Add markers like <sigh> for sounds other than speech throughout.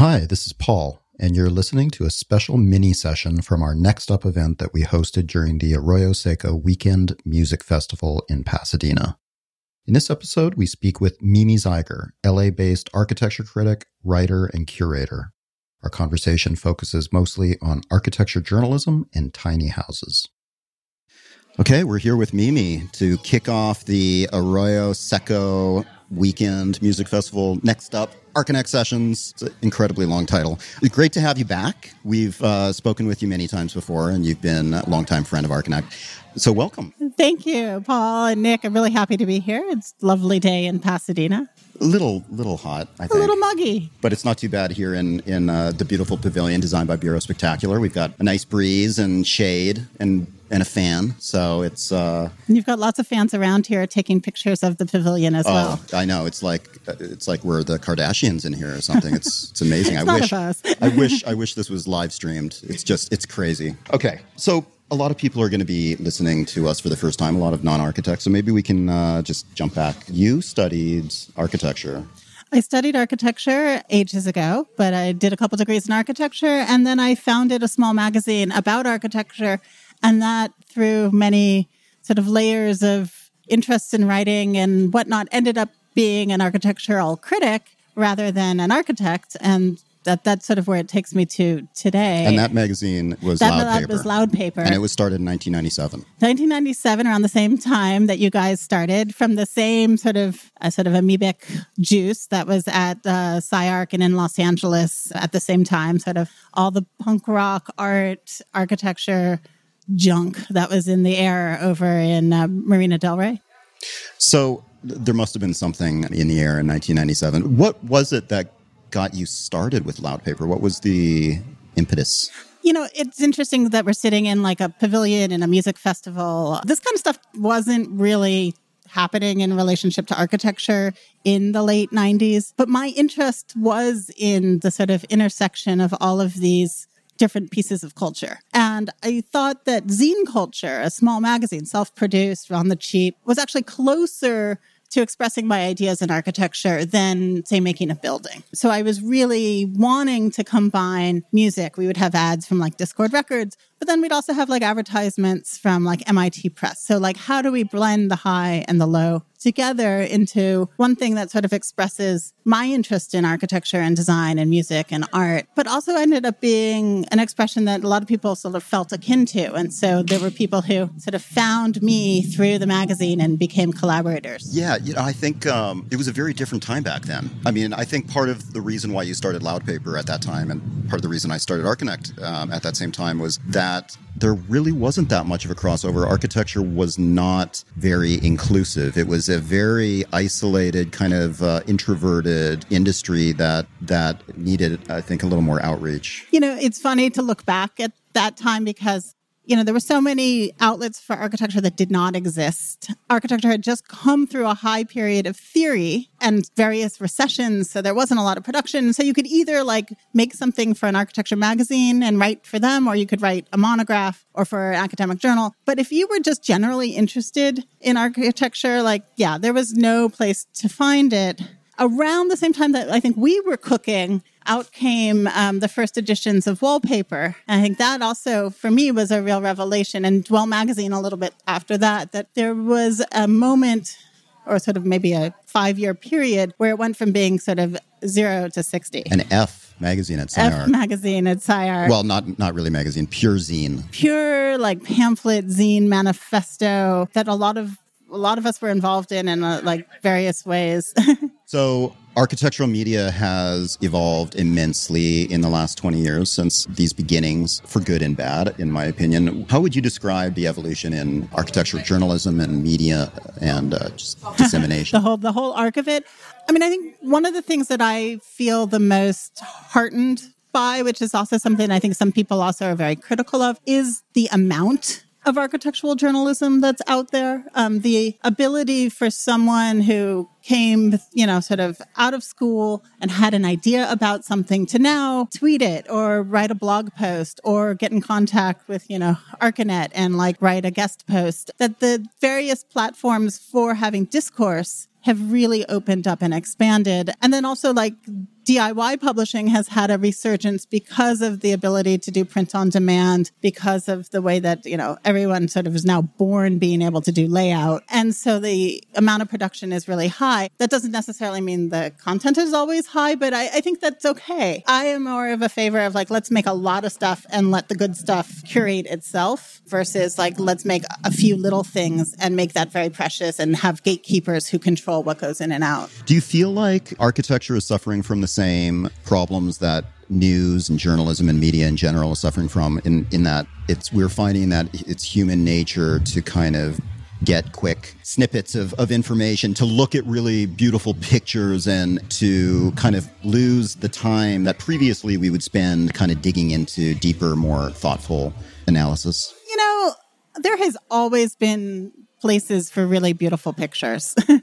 Hi, this is Paul, and you're listening to a special mini session from our Next Up event that we hosted during the Arroyo Seco Weekend Music Festival in Pasadena. In this episode, we speak with Mimi Zeiger, LA based architecture critic, writer, and curator. Our conversation focuses mostly on architecture journalism and tiny houses. Okay, we're here with Mimi to kick off the Arroyo Seco Weekend Music Festival. Next up, Archinect Sessions. It's an incredibly long title. It's great to have you back. We've uh, spoken with you many times before, and you've been a longtime friend of Archinect. So, welcome. Thank you, Paul and Nick. I'm really happy to be here. It's a lovely day in Pasadena. A little, little hot, I think. A little muggy. But it's not too bad here in, in uh, the beautiful pavilion designed by Bureau Spectacular. We've got a nice breeze and shade and and a fan. So it's. Uh, You've got lots of fans around here taking pictures of the pavilion as oh, well. I know. It's like it's like we're the Kardashians in here or something. It's <laughs> it's amazing. it's I wish. I wish I wish this was live streamed. It's just it's crazy. Okay, so. A lot of people are going to be listening to us for the first time, a lot of non architects. So maybe we can uh, just jump back. You studied architecture. I studied architecture ages ago, but I did a couple degrees in architecture. And then I founded a small magazine about architecture. And that, through many sort of layers of interests in writing and whatnot, ended up being an architectural critic rather than an architect. And that that's sort of where it takes me to today. And that magazine was that, Loud that Paper. was Loud Paper. And it was started in 1997. 1997, around the same time that you guys started, from the same sort of uh, sort of amoebic juice that was at uh, SciArc and in Los Angeles at the same time. Sort of all the punk rock art, architecture junk that was in the air over in uh, Marina Del Rey. So there must have been something in the air in 1997. What was it that got you started with Loud Paper? What was the impetus? You know, it's interesting that we're sitting in like a pavilion in a music festival. This kind of stuff wasn't really happening in relationship to architecture in the late 90s, but my interest was in the sort of intersection of all of these different pieces of culture. And I thought that zine culture, a small magazine, self produced, on the cheap, was actually closer to expressing my ideas in architecture than, say, making a building. So I was really wanting to combine music. We would have ads from like Dischord Records, but then we'd also have like advertisements from like MIT Press. So, like, how do we blend the high and the low together into one thing that sort of expresses my interest in architecture and design and music and art, but also ended up being an expression that a lot of people sort of felt akin to. And so there were people who sort of found me through the magazine and became collaborators. Yeah, you know, I think um, it was a very different time back then. I mean, I think part of the reason why you started Loud Paper at that time, and part of the reason I started Archinect um, at that same time, was that there really wasn't that much of a crossover. Architecture was not very inclusive. It was a very isolated, kind of uh, introverted industry that that needed, I think, a little more outreach. You know, it's funny to look back at that time because you know, there were so many outlets for architecture that did not exist. Architecture had just come through a high period of theory and various recessions. So there wasn't a lot of production. So you could either like make something for an architecture magazine and write for them, or you could write a monograph or for an academic journal. But if you were just generally interested in architecture, like, yeah, there was no place to find it. Around the same time that I think we were cooking, out came um, the first editions of Wallpaper. And I think that also, for me, was a real revelation. And Dwell Magazine, a little bit after that, that there was a moment or sort of maybe a five year period where it went from being sort of zero to 60. An F magazine at SciArc. F magazine at SciArc. Well, not not really magazine, pure zine. Pure like pamphlet, zine, manifesto that a lot of a lot of us were involved in in uh, like various ways. <laughs> so architectural media has evolved immensely in the last 20 years since these beginnings for good and bad in my opinion. How would you describe the evolution in architectural journalism and media and uh, just <laughs> dissemination? the whole the whole arc of it? I mean i think one of the things that i feel the most heartened by which is also something i think some people also are very critical of is the amount of architectural journalism that's out there. Um, the ability for someone who came, you know, sort of out of school and had an idea about something to now tweet it or write a blog post or get in contact with, you know, Archinect and like write a guest post. That the various platforms for having discourse have really opened up and expanded. And then also like DIY publishing has had a resurgence because of the ability to do print on demand, because of the way that, you know, everyone sort of is now born being able to do layout. And so the amount of production is really high. That doesn't necessarily mean the content is always high, but I, I think that's okay. I am more of a favor of like, let's make a lot of stuff and let the good stuff curate itself versus like, let's make a few little things and make that very precious and have gatekeepers who control what goes in and out. Do you feel like architecture is suffering from the same problems that news and journalism and media in general is suffering from in, in that it's we're finding that it's human nature to kind of get quick snippets of, of information, to look at really beautiful pictures and to kind of lose the time that previously we would spend kind of digging into deeper, more thoughtful analysis? You know, there has always been places for really beautiful pictures. <laughs>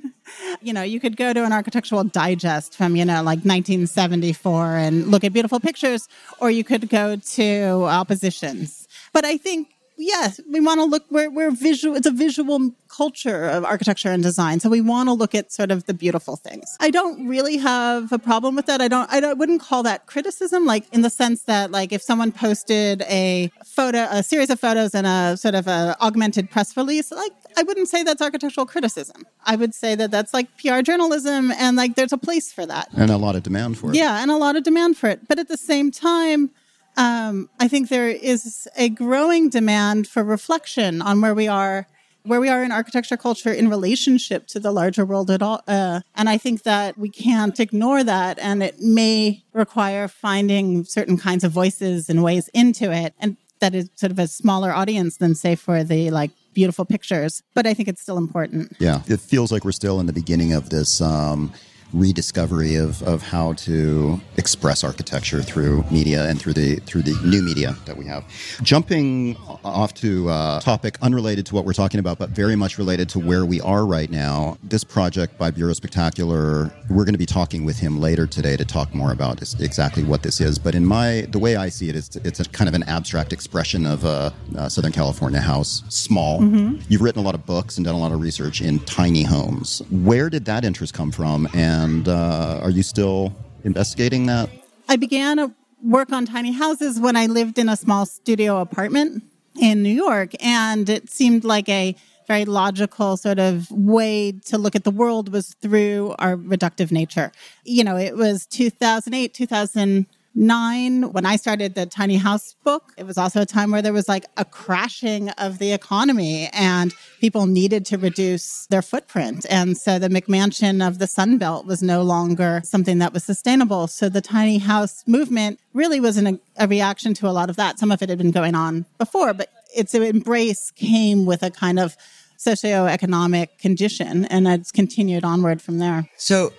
you know, you could go to an architectural digest from, you know, like 1974 and look at beautiful pictures, or you could go to oppositions. But I think yes, we want to look. We're we're visual. It's a visual culture of architecture and design, so we want to look at sort of the beautiful things. I don't really have a problem with that. I don't. I don't, wouldn't call that criticism, like in the sense that, like, if someone posted a photo, a series of photos, and a sort of a augmented press release, like, I wouldn't say that's architectural criticism. I would say that that's like PR journalism, and like, there's a place for that, and a lot of demand for it. Yeah, and a lot of demand for it. But at the same time um, I think there is a growing demand for reflection on where we are, where we are in architecture culture in relationship to the larger world at all. Uh, and I think that we can't ignore that, and it may require finding certain kinds of voices and ways into it, and that is sort of a smaller audience than say for the like beautiful pictures. But I think it's still important. Yeah, it feels like we're still in the beginning of this. Um, rediscovery of, of how to express architecture through media and through the through the new media that we have. Jumping off to a topic unrelated to what we're talking about, but very much related to where we are right now. This project by Bureau Spectacular, we're going to be talking with him later today to talk more about exactly what this is. But in my the way I see it, it's it's a kind of an abstract expression of a, a Southern California house, small. Mm-hmm. You've written a lot of books and done a lot of research in tiny homes. Where did that interest come from? And and uh, are you still investigating that? I began work on tiny houses when I lived in a small studio apartment in New York, and it seemed like a very logical sort of way to look at the world was through our reductive nature. You know, it was 2008, 2000 nine, when I started the tiny house book, it was also a time where there was like a crashing of the economy and people needed to reduce their footprint. And so the McMansion of the Sun Belt was no longer something that was sustainable. So the tiny house movement really was an, a reaction to a lot of that. Some of it had been going on before, but its embrace came with a kind of socioeconomic condition and it's continued onward from there. So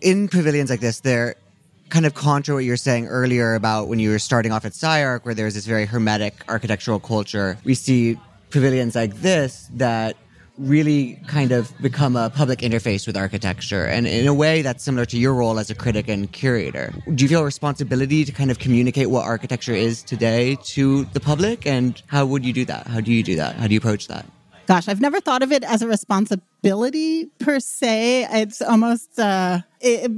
in pavilions like this, there kind of contra what you were saying earlier about when you were starting off at SCI-Arc, where there's this very hermetic architectural culture. We see pavilions like this that really kind of become a public interface with architecture. And in a way, that's similar to your role as a critic and curator. Do you feel a responsibility to kind of communicate what architecture is today to the public? And how would you do that? How do you do that? How do you approach that? Gosh, I've never thought of it as a responsibility per se. It's almost uh, it,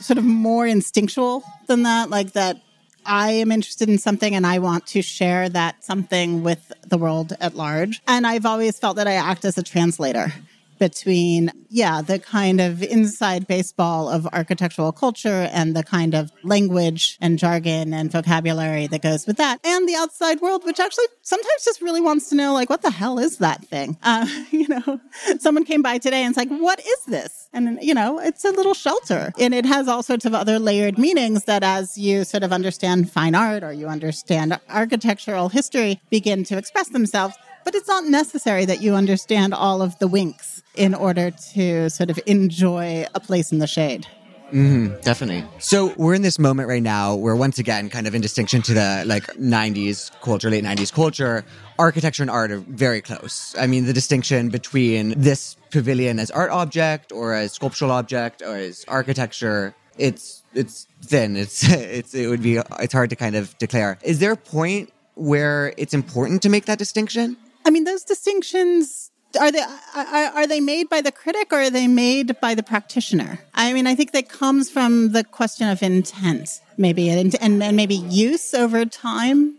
sort of more instinctual than that, like that I am interested in something and I want to share that something with the world at large. And I've always felt that I act as a translator between, yeah, the kind of inside baseball of architectural culture and the kind of language and jargon and vocabulary that goes with that, and the outside world, which actually sometimes just really wants to know, like, what the hell is that thing? <laughs> Uh, you know, someone came by today and it's like, what is this? And, you know, it's a little shelter. And it has all sorts of other layered meanings that as you sort of understand fine art or you understand architectural history begin to express themselves but it's not necessary that you understand all of the winks in order to sort of enjoy a place in the shade. Mm, definitely. So we're in this moment right now where once again, kind of in distinction to the like 90s culture, late 90s culture, architecture and art are very close. I mean, the distinction between this pavilion as art object or as sculptural object or as architecture, it's it's thin. It's <laughs> it's it would be it's hard to kind of declare. Is there a point where it's important to make that distinction? I mean, those distinctions are they are, are they made by the critic or are they made by the practitioner? I mean, I think that comes from the question of intent, maybe, and, and, and maybe use over time.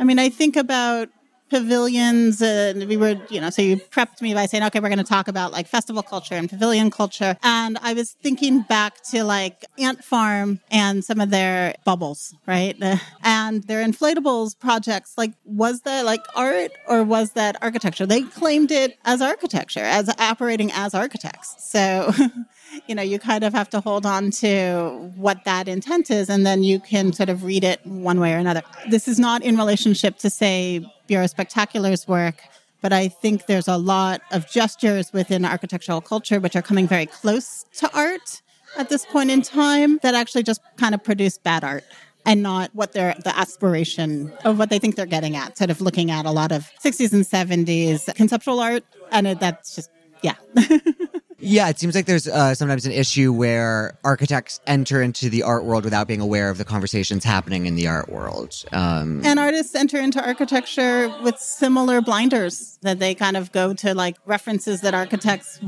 I mean, I think about pavilions and we were you know so you prepped me by saying okay we're going to talk about like festival culture and pavilion culture. And i was thinking back to like ant farm and some of their bubbles right? And their inflatables projects like was that like art or was that architecture? They claimed it as architecture as operating as architects. So <laughs> you know, you kind of have to hold on to what that intent is, and then you can sort of read it one way or another. This is not in relationship to, say, Bureau Spectacular's work, but I think there's a lot of gestures within architectural culture which are coming very close to art at this point in time that actually just kind of produce bad art and not what they're the aspiration of what they think they're getting at sort of looking at a lot of 60s and 70s conceptual art and it, that's just yeah <laughs> Yeah, it seems like there's uh, sometimes an issue where architects enter into the art world without being aware of the conversations happening in the art world. Um, and artists enter into architecture with similar blinders that they kind of go to like references that architects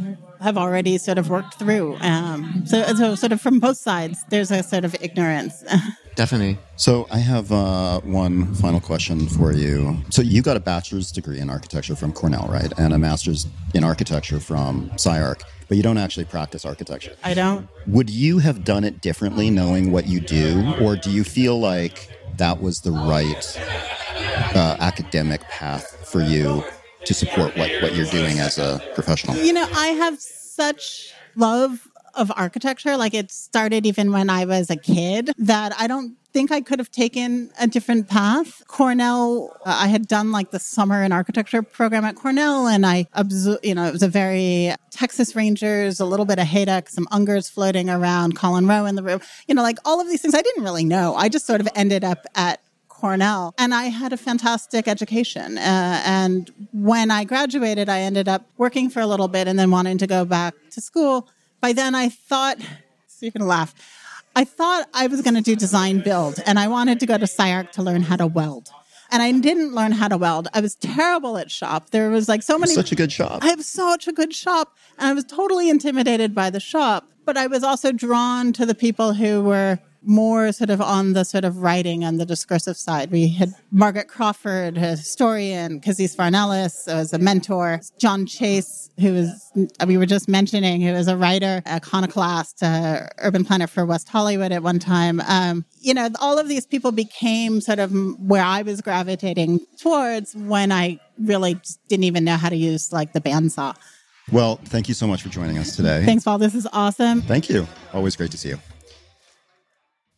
have already sort of worked through. Um, so, so, sort of from both sides, there's a sort of ignorance. <laughs> Definitely. So I have uh, one final question for you. So you got a bachelor's degree in architecture from Cornell, right? And a master's in architecture from SciArc but you don't actually practice architecture. I don't. Would you have done it differently knowing what you do? Or do you feel like that was the right uh, academic path for you to support what, what you're doing as a professional? You know, I have such love of architecture. Like it started even when I was a kid that I don't think I could have taken a different path. Cornell, uh, I had done like the summer in architecture program at Cornell, and I, you know, it was a very Texas Rangers, a little bit of Hejduk, some Ungers floating around, Colin Rowe in the room, you know, like all of these things I didn't really know. I just sort of ended up at Cornell. And I had a fantastic education. Uh, and when I graduated, I ended up working for a little bit and then wanting to go back to school. By then, I thought, so you can laugh. I thought I was going to do design build and I wanted to go to SciArc to learn how to weld. And I didn't learn how to weld. I was terrible at shop. There was like so many. Such a good shop. I have such a good shop. And I was totally intimidated by the shop. But I was also drawn to the people who were more sort of on the sort of writing and the discursive side. We had Margaret Crawford, a historian, Kazys Varnelis was a mentor, John Chase, who was, we were just mentioning, who was a writer, a iconoclast, uh, urban planner for West Hollywood at one time. Um, you know, all of these people became sort of where I was gravitating towards when I really didn't even know how to use like the bandsaw. Well, thank you so much for joining us today. Thanks, Paul. This is awesome. Thank you. Always great to see you.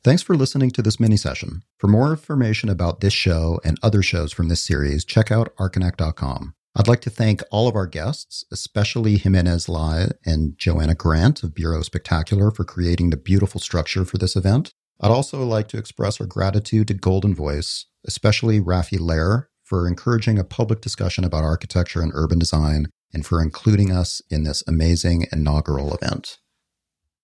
Thanks for listening to this mini session. For more information about this show and other shows from this series, check out archinect.com. I'd like to thank all of our guests, especially Jimenez Lai and Joanna Grant of Bureau Spectacular for creating the beautiful structure for this event. I'd also like to express our gratitude to Golden Voice, especially Rafi Lair, for encouraging a public discussion about architecture and urban design and for including us in this amazing inaugural event.